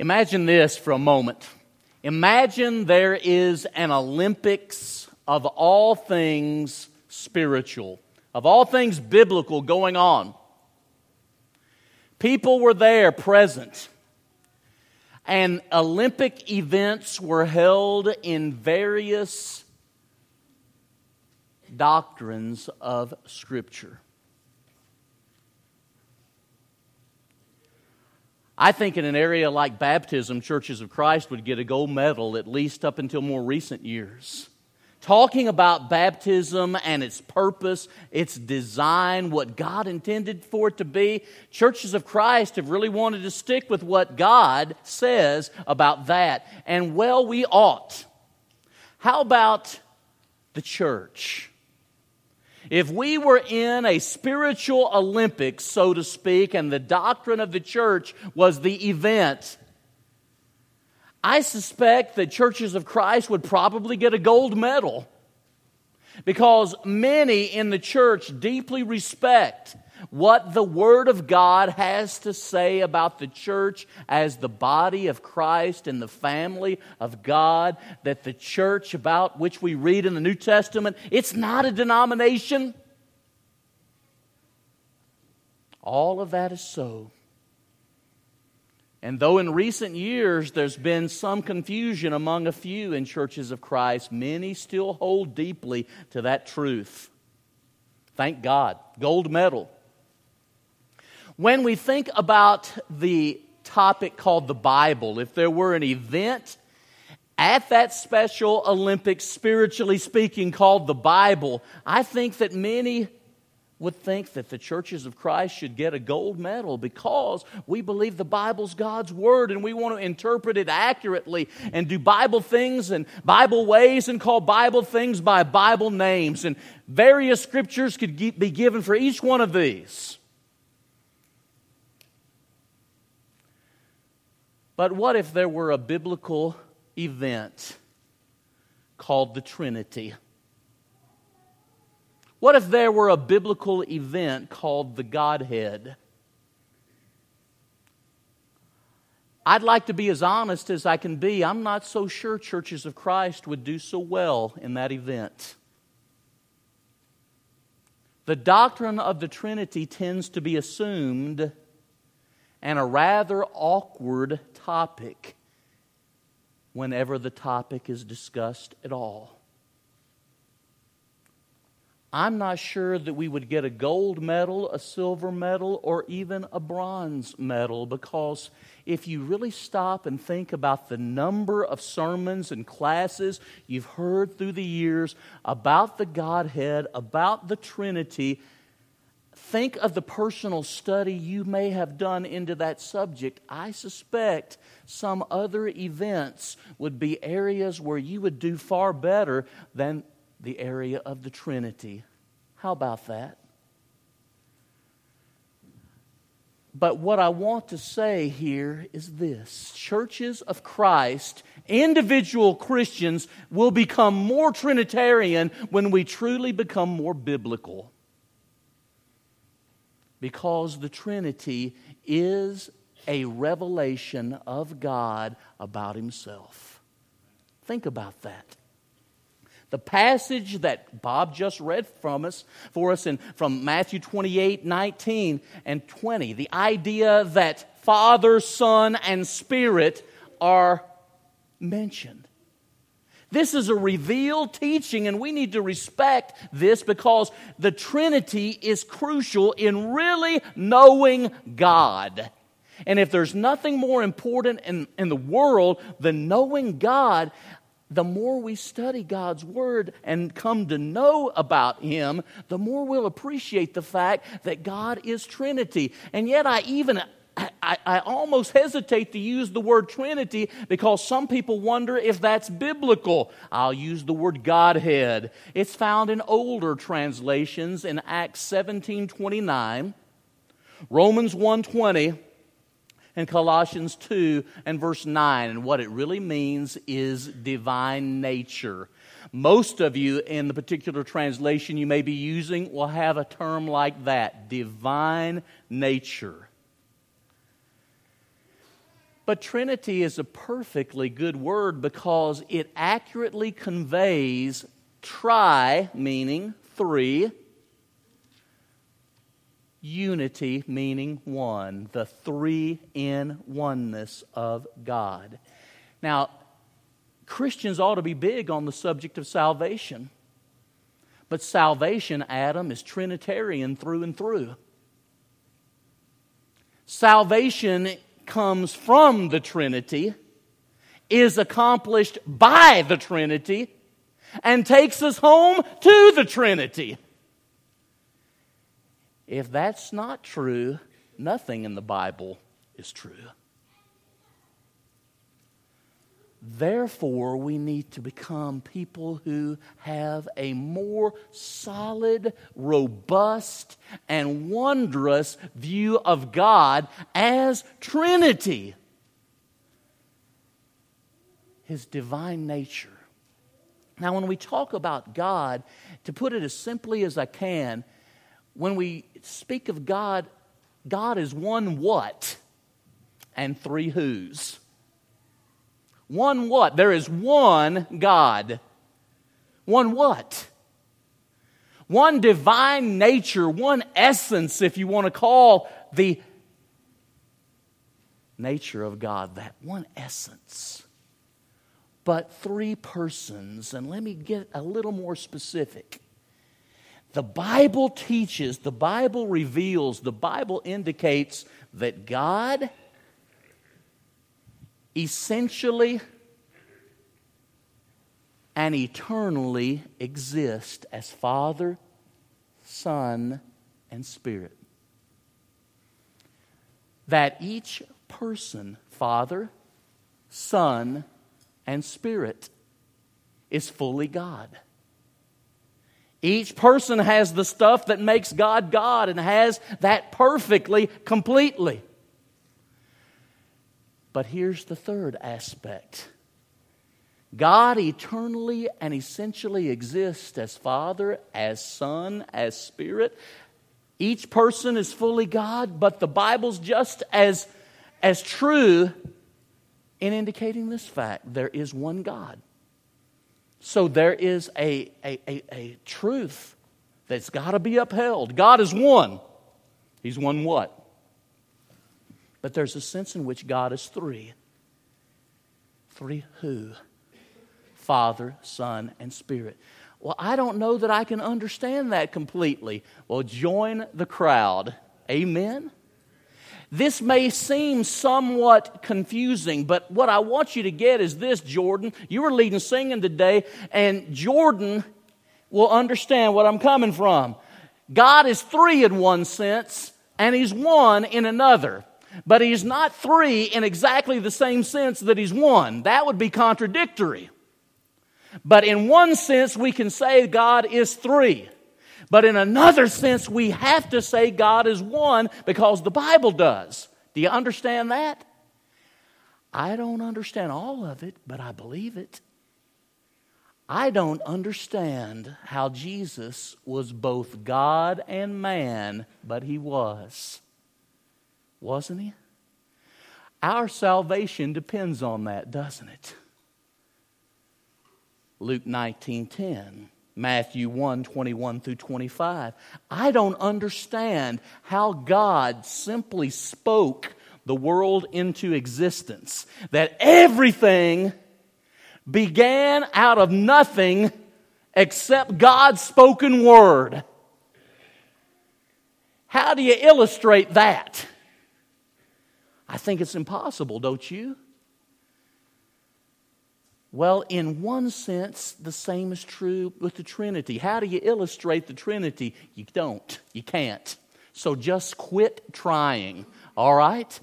Imagine this for a moment. Imagine there is an Olympics of all things spiritual, of all things biblical going on. People were there present, and Olympic events were held in various doctrines of Scripture. I think in an area like baptism, churches of Christ would get a gold medal at least up until more recent years. Talking about baptism and its purpose, its design, what God intended for it to be, churches of Christ have really wanted to stick with what God says about that. And well, we ought. How about the church? If we were in a spiritual Olympics, so to speak, and the doctrine of the church was the event, I suspect the churches of Christ would probably get a gold medal. Because many in the church deeply respect what the Word of God has to say about the church as the body of Christ and the family of God, that the church about which we read in the New Testament, it's not a denomination. All of that is so. And though in recent years there's been some confusion among a few in churches of Christ, many still hold deeply to that truth. Thank God. Gold medal. When we think about the topic called the Bible, if there were an event at that special Olympics, spiritually speaking, called the Bible, I think that many would think that the churches of Christ should get a gold medal because we believe the Bible's God's Word and we want to interpret it accurately and do Bible things and Bible ways and call Bible things by Bible names. And various scriptures could be given for each one of these. But what if there were a biblical event called the Trinity? What if there were a biblical event called the Godhead? I'd like to be as honest as I can be. I'm not so sure churches of Christ would do so well in that event. The doctrine of the Trinity tends to be assumed and a rather awkward topic whenever the topic is discussed at all. I'm not sure that we would get a gold medal, a silver medal, or even a bronze medal because if you really stop and think about the number of sermons and classes you've heard through the years about the Godhead, about the Trinity, think of the personal study you may have done into that subject. I suspect some other events would be areas where you would do far better than the area of the Trinity. How about that? But what I want to say here is this churches of Christ, individual Christians, will become more Trinitarian when we truly become more biblical because the Trinity is a revelation of God about Himself. Think about that. The passage that Bob just read from us for us in, from Matthew 28, 19 and 20, the idea that Father, Son, and Spirit are mentioned. This is a revealed teaching, and we need to respect this because the Trinity is crucial in really knowing God. And if there's nothing more important in, in the world than knowing God, the more we study God's Word and come to know about Him, the more we'll appreciate the fact that God is Trinity. And yet, I even I, I, almost hesitate to use the word Trinity because some people wonder if that's biblical. I'll use the word Godhead. It's found in older translations in Acts 17 29, Romans 1 20, and Colossians 2 and verse 9. And what it really means is divine nature. Most of you, in the particular translation you may be using, will have a term like that divine nature. But Trinity is a perfectly good word because it accurately conveys tri, meaning three, unity, meaning one, the three in oneness of God. Now, Christians ought to be big on the subject of salvation. But salvation, Adam, is Trinitarian through and through. Salvation comes from the Trinity, is accomplished by the Trinity, and takes us home to the Trinity. If that's not true, nothing in the Bible is true. Therefore, we need to become people who have a more solid, robust, and wondrous view of God as Trinity. His divine nature. Now, when we talk about God, to put it as simply as I can, when we speak of God, God is one what and three whos. One what? There is one God. One what? One divine nature, one essence, if you want to call the nature of God that. One essence. But three persons, and let me get a little more specific. The Bible teaches, the Bible reveals, the Bible indicates that God essentially and eternally exist as Father, Son, and Spirit. That each person, Father, Son, and Spirit, is fully God. Each person has the stuff that makes God God and has that perfectly, completely. But here's the third aspect God eternally and essentially exists as Father, as Son, as Spirit. Each person is fully God, but the Bible's just as, as true in indicating this fact there is one God. So there is a, a, a, a truth that's got to be upheld. God is one. He's one what? But there's a sense in which God is three. Three who? Father, Son, and Spirit. Well, I don't know that I can understand that completely. Well, join the crowd. Amen? This may seem somewhat confusing, but what I want you to get is this, Jordan. You were leading singing today, and Jordan will understand what I'm coming from. God is three in one sense, and He's one in another. But he's not three in exactly the same sense that he's one. That would be contradictory. But in one sense, we can say God is three. But in another sense, we have to say God is one because the Bible does. Do you understand that? I don't understand all of it, but I believe it. I don't understand how Jesus was both God and man, but he was wasn't he? Our salvation depends on that, doesn't it? Luke 19:10, Matthew 1, 21 through 25. I don't understand how God simply spoke the world into existence. That everything began out of nothing except God's spoken word. How do you illustrate that? I think it's impossible, don't you? Well, in one sense, the same is true with the Trinity. How do you illustrate the Trinity? You don't. You can't. So just quit trying, all right?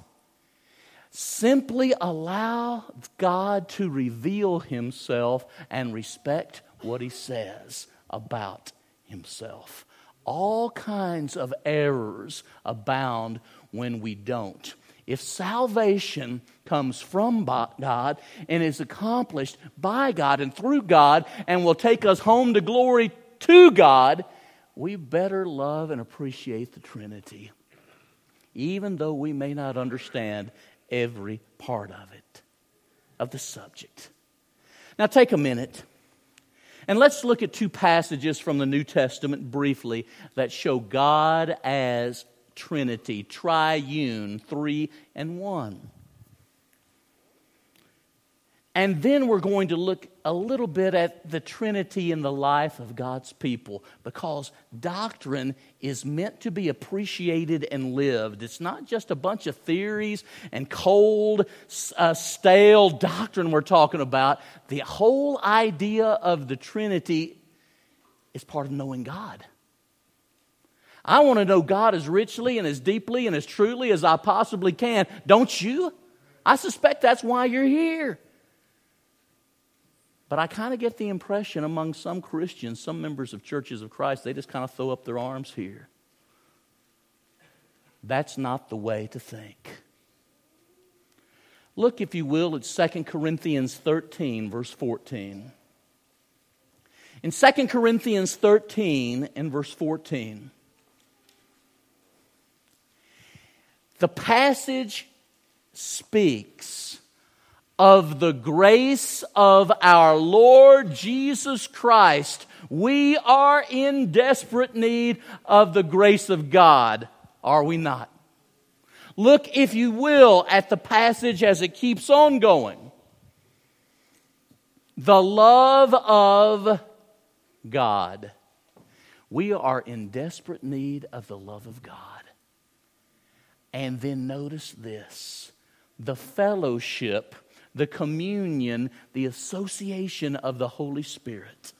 Simply allow God to reveal Himself and respect what He says about Himself. All kinds of errors abound when we don't. If salvation comes from God and is accomplished by God and through God and will take us home to glory to God, we better love and appreciate the Trinity. Even though we may not understand every part of it, of the subject. Now, take a minute and let's look at two passages from the New Testament briefly that show God as Trinity, triune, three and one. And then we're going to look a little bit at the Trinity in the life of God's people because doctrine is meant to be appreciated and lived. It's not just a bunch of theories and cold, uh, stale doctrine we're talking about. The whole idea of the Trinity is part of knowing God. I want to know God as richly and as deeply and as truly as I possibly can. Don't you? I suspect that's why you're here. But I kind of get the impression among some Christians, some members of churches of Christ, they just kind of throw up their arms here. That's not the way to think. Look, if you will, at 2 Corinthians 13, verse 14. In 2 Corinthians 13 and verse 14, the passage speaks of the grace of our Lord Jesus Christ. We are in desperate need of the grace of God, are we not? Look, if you will, at the passage as it keeps on going. The love of God. We are in desperate need of the love of God. And then notice this the fellowship the communion, the association of the Holy Spirit.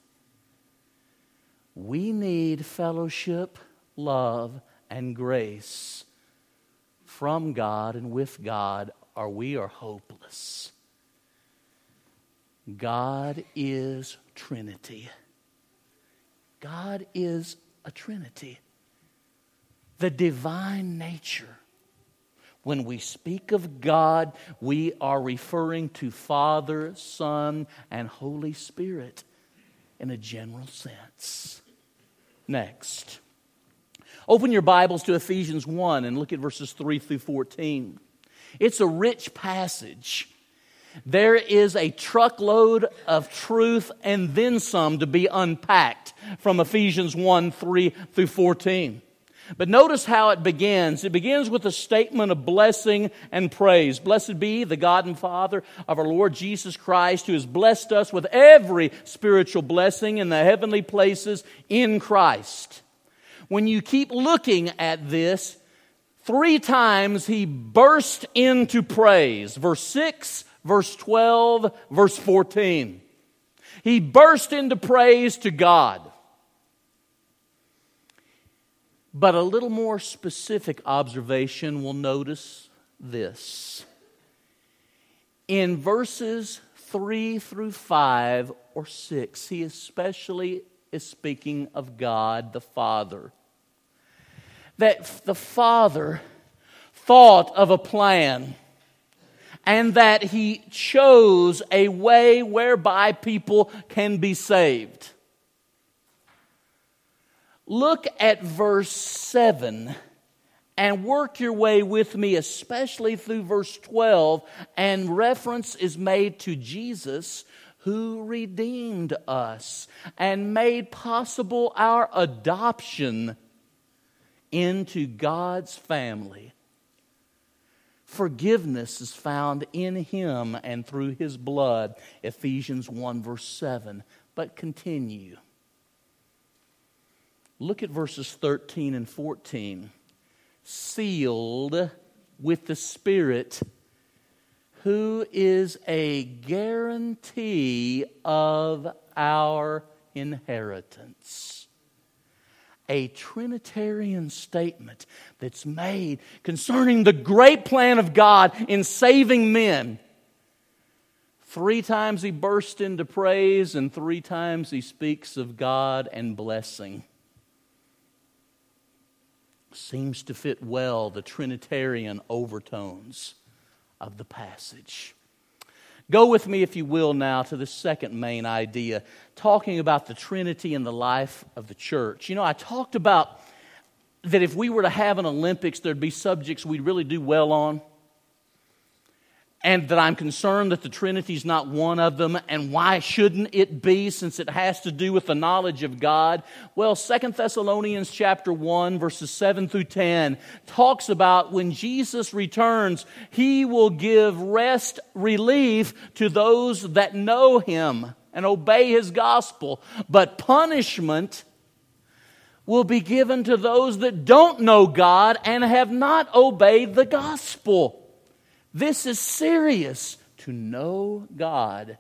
We need fellowship, love, and grace from God and with God, or we are hopeless. God is Trinity. God is a Trinity. The divine nature when we speak of God, we are referring to Father, Son, and Holy Spirit in a general sense. Next, open your Bibles to Ephesians 1 and look at verses 3 through 14. It's a rich passage. There is a truckload of truth and then some to be unpacked from Ephesians 1 3 through 14. But notice how it begins. It begins with a statement of blessing and praise. Blessed be the God and Father of our Lord Jesus Christ, who has blessed us with every spiritual blessing in the heavenly places in Christ. When you keep looking at this, three times he burst into praise. Verse 6, verse 12, verse 14. He burst into praise to God. But a little more specific observation will notice this. In verses 3 through 5 or 6, he especially is speaking of God the Father. That the Father thought of a plan and that he chose a way whereby people can be saved. Look at verse 7 and work your way with me, especially through verse 12, and reference is made to Jesus who redeemed us and made possible our adoption into God's family. Forgiveness is found in Him and through His blood, Ephesians 1, verse 7. But continue. Look at verses 13 and 14. Sealed with the Spirit, who is a guarantee of our inheritance. A Trinitarian statement that's made concerning the great plan of God in saving men. Three times he bursts into praise, and three times he speaks of God and blessing seems to fit well the Trinitarian overtones of the passage. Go with me, if you will, now to the second main idea, talking about the Trinity in the life of the church. You know, I talked about that if we were to have an Olympics, there'd be subjects we'd really do well on. And that I'm concerned that the Trinity is not one of them. And why shouldn't it be since it has to do with the knowledge of God? Well, Second Thessalonians chapter 1 verses 7 through 10 talks about when Jesus returns, he will give rest, relief to those that know him and obey his gospel. But punishment will be given to those that don't know God and have not obeyed the gospel. This is serious. To know God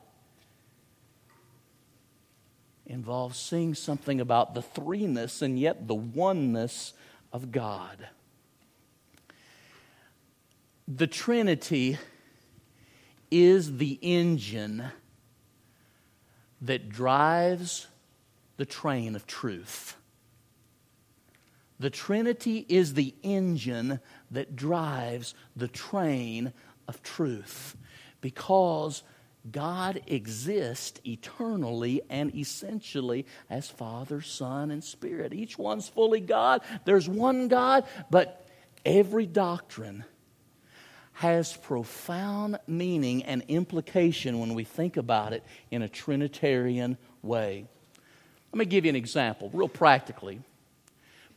involves seeing something about the threeness and yet the oneness of God. The Trinity is the engine that drives the train of truth. The Trinity is the engine that drives the train of truth because God exists eternally and essentially as Father, Son, and Spirit. Each one's fully God. There's one God, but every doctrine has profound meaning and implication when we think about it in a Trinitarian way. Let me give you an example, real practically.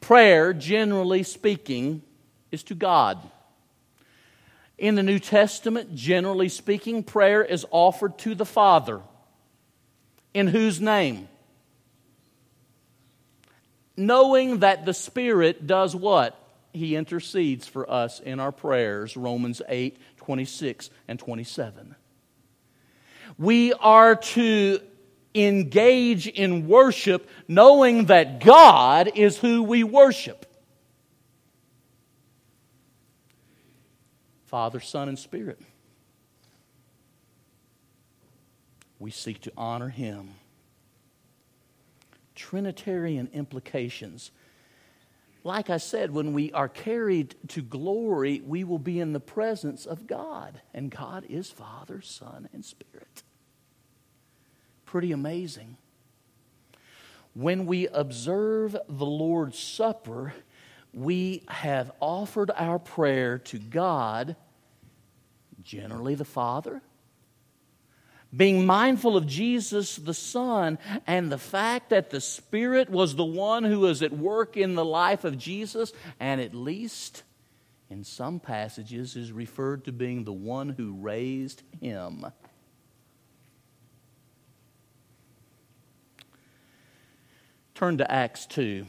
Prayer, generally speaking, is to God. In the New Testament, generally speaking, prayer is offered to the Father. In whose name? Knowing that the Spirit does what? He intercedes for us in our prayers, Romans 8, 26 and 27. We are to engage in worship knowing that God is who we worship. Father, Son, and Spirit. We seek to honor Him. Trinitarian implications. Like I said, when we are carried to glory, we will be in the presence of God. And God is Father, Son, and Spirit. Pretty amazing. When we observe the Lord's Supper, we have offered our prayer to God, generally the Father, being mindful of Jesus the Son and the fact that the Spirit was the one who was at work in the life of Jesus, and at least in some passages is referred to being the one who raised him. Turn to Acts 2.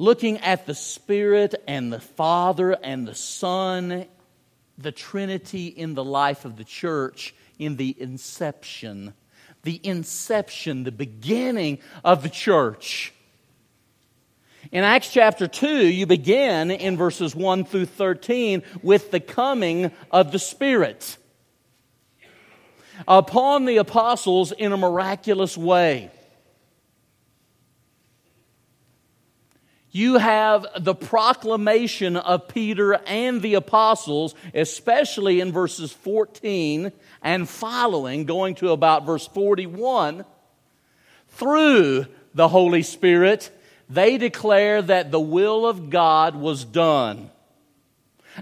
Looking at the Spirit and the Father and the Son, the Trinity in the life of the church in the inception. The inception, the beginning of the church. In Acts chapter 2, you begin in verses 1 through 13 with the coming of the Spirit upon the apostles in a miraculous way. You have the proclamation of Peter and the apostles, especially in verses 14 and following, going to about verse 41. Through the Holy Spirit, they declare that the will of God was done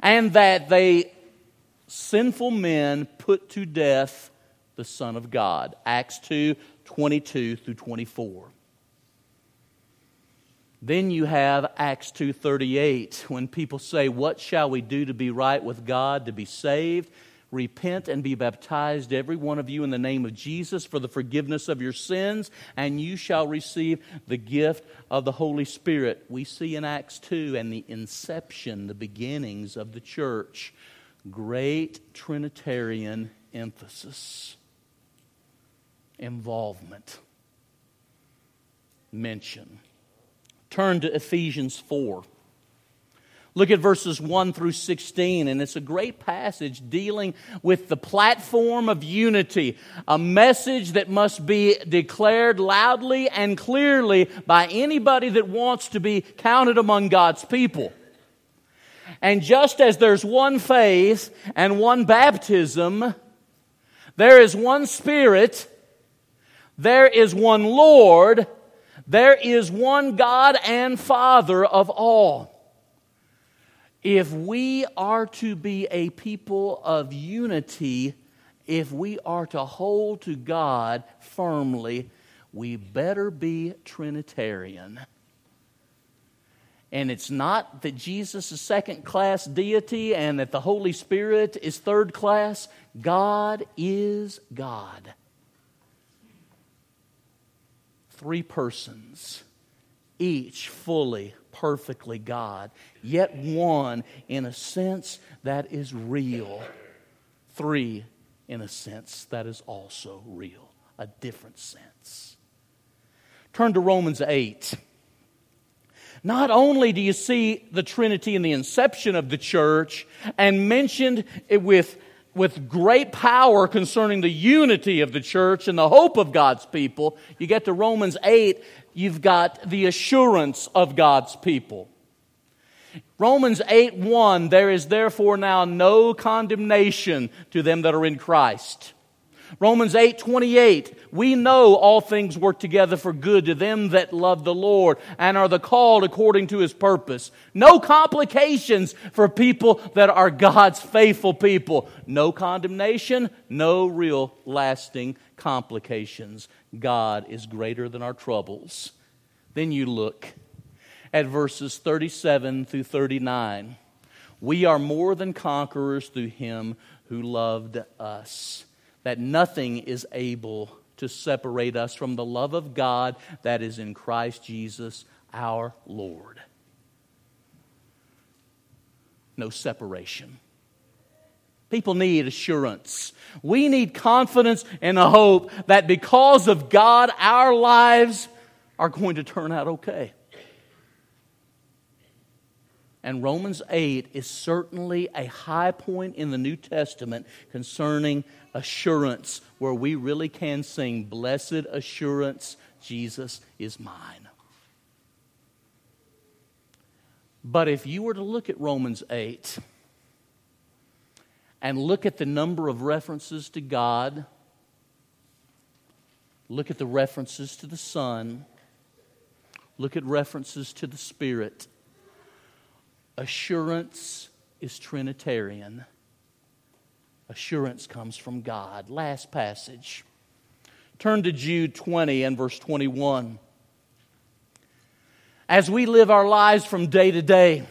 and that they, sinful men, put to death the Son of God. Acts 2 22 through 24. Then you have Acts 2:38 when people say, "What shall we do to be right with God, to be saved?" Repent and be baptized, every one of you, in the name of Jesus for the forgiveness of your sins, and you shall receive the gift of the Holy Spirit. We see in Acts 2 and the inception, the beginnings of the church, great Trinitarian emphasis, involvement, mention. Turn to Ephesians 4. Look at verses 1 through 16, and it's a great passage dealing with the platform of unity, a message that must be declared loudly and clearly by anybody that wants to be counted among God's people. And just as there's one faith and one baptism, there is one Spirit, there is one Lord, there is one God and Father of all. if we are to be a people of unity, if we are to hold to God firmly, we better be Trinitarian. And it's not that Jesus is second class deity and that the Holy Spirit is third class. God is God. Three persons, each fully, perfectly God, yet one in a sense that is real. Three in a sense that is also real, a different sense. Turn to Romans 8. Not only do you see the Trinity in the inception of the church and mentioned it with, with great power concerning the unity of the church and the hope of God's people, you get to Romans 8, you've got the assurance of God's people. Romans 8 1, there is therefore now no condemnation to them that are in Christ. Romans 8 28, we know all things work together for good to them that love the Lord and are the called according to his purpose. No complications for people that are God's faithful people. No condemnation, no real lasting complications. God is greater than our troubles. Then you look at verses 37 through 39. We are more than conquerors through him who loved us that nothing is able to separate us from the love of God that is in Christ Jesus our Lord. No separation. People need assurance. We need confidence and a hope that because of God, our lives are going to turn out okay. And Romans 8 is certainly a high point in the New Testament concerning assurance, where we really can sing, Blessed assurance, Jesus is mine. But if you were to look at Romans 8 and look at the number of references to God, look at the references to the Son, look at references to the Spirit, assurance is Trinitarian. Assurance comes from God. Last passage. Turn to Jude 20 and verse 21. As we live our lives from day to day,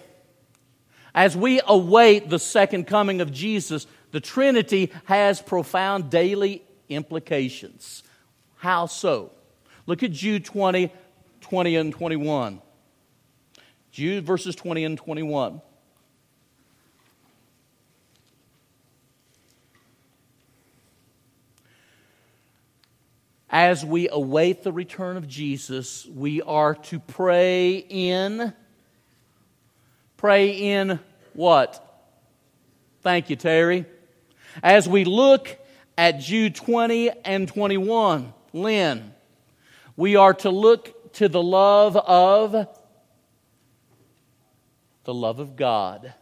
as we await the second coming of Jesus, the Trinity has profound daily implications. How so? Look at Jude 20, 20 and 21. Jude verses 20 and 21. As we await the return of Jesus, we are to pray in. Pray in what? Thank you, Terry. As we look at Jude 20 and 21, Lynn, we are to look to the love of the love of God.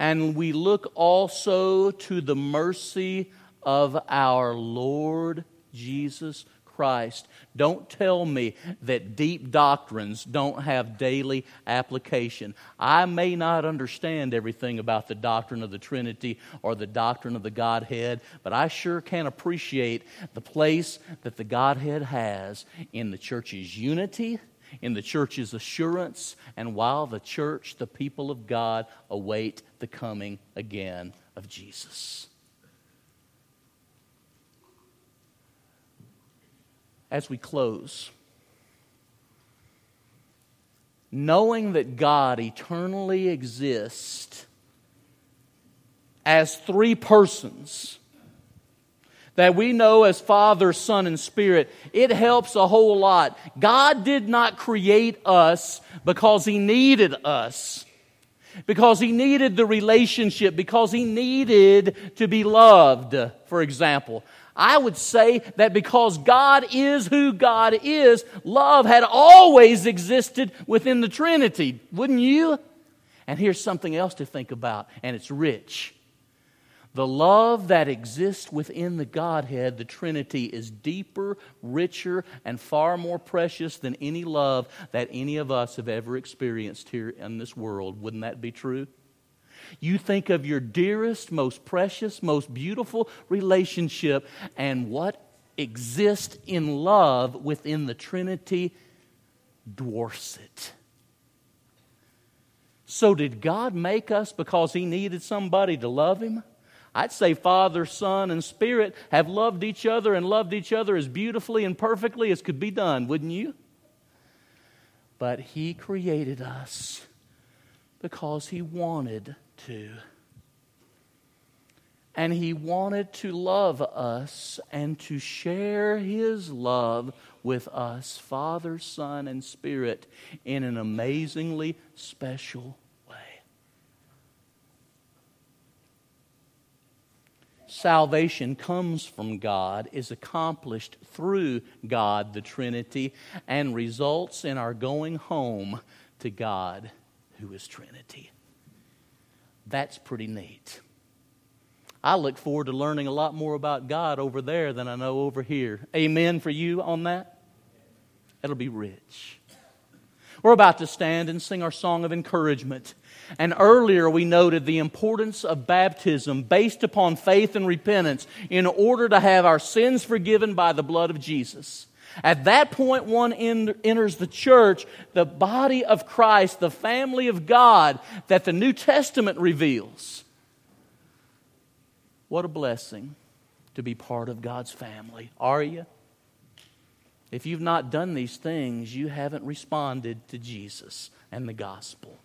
And we look also to the mercy of our Lord Jesus Christ. Don't tell me that deep doctrines don't have daily application. I may not understand everything about the doctrine of the Trinity or the doctrine of the Godhead, but I sure can appreciate the place that the Godhead has in the church's unity in the church's assurance, and while the church, the people of God, await the coming again of Jesus. As we close, knowing that God eternally exists as three persons that we know as Father, Son, and Spirit, it helps a whole lot. God did not create us because He needed us, because He needed the relationship, because He needed to be loved, for example. I would say that because God is who God is, love had always existed within the Trinity, wouldn't you? And here's something else to think about, and it's rich. The love that exists within the Godhead, the Trinity, is deeper, richer, and far more precious than any love that any of us have ever experienced here in this world. Wouldn't that be true? You think of your dearest, most precious, most beautiful relationship, and what exists in love within the Trinity dwarfs it. So, did God make us because He needed somebody to love Him? I'd say Father, Son, and Spirit have loved each other and loved each other as beautifully and perfectly as could be done, wouldn't you? But He created us because He wanted to. And He wanted to love us and to share His love with us, Father, Son, and Spirit, in an amazingly special way. Salvation comes from God, is accomplished through God, the Trinity, and results in our going home to God, who is Trinity. That's pretty neat. I look forward to learning a lot more about God over there than I know over here. Amen for you on that? It'll be rich. We're about to stand and sing our song of encouragement. And earlier we noted the importance of baptism based upon faith and repentance in order to have our sins forgiven by the blood of Jesus. At that point, one enters the church, the body of Christ, the family of God that the New Testament reveals. What a blessing to be part of God's family. Are you? If you've not done these things, you haven't responded to Jesus and the gospel.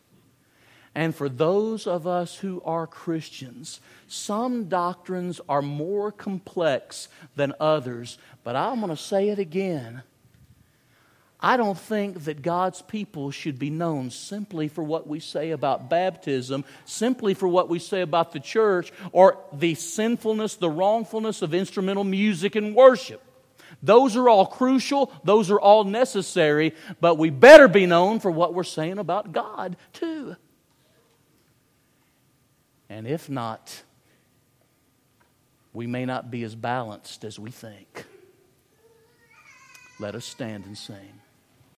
And for those of us who are Christians, some doctrines are more complex than others, but I'm going to say it again. I don't think that God's people should be known simply for what we say about baptism, simply for what we say about the church, or the sinfulness, the wrongfulness of instrumental music and worship. Those are all crucial, those are all necessary, but we better be known for what we're saying about God, too. And if not, we may not be as balanced as we think. Let us stand and sing.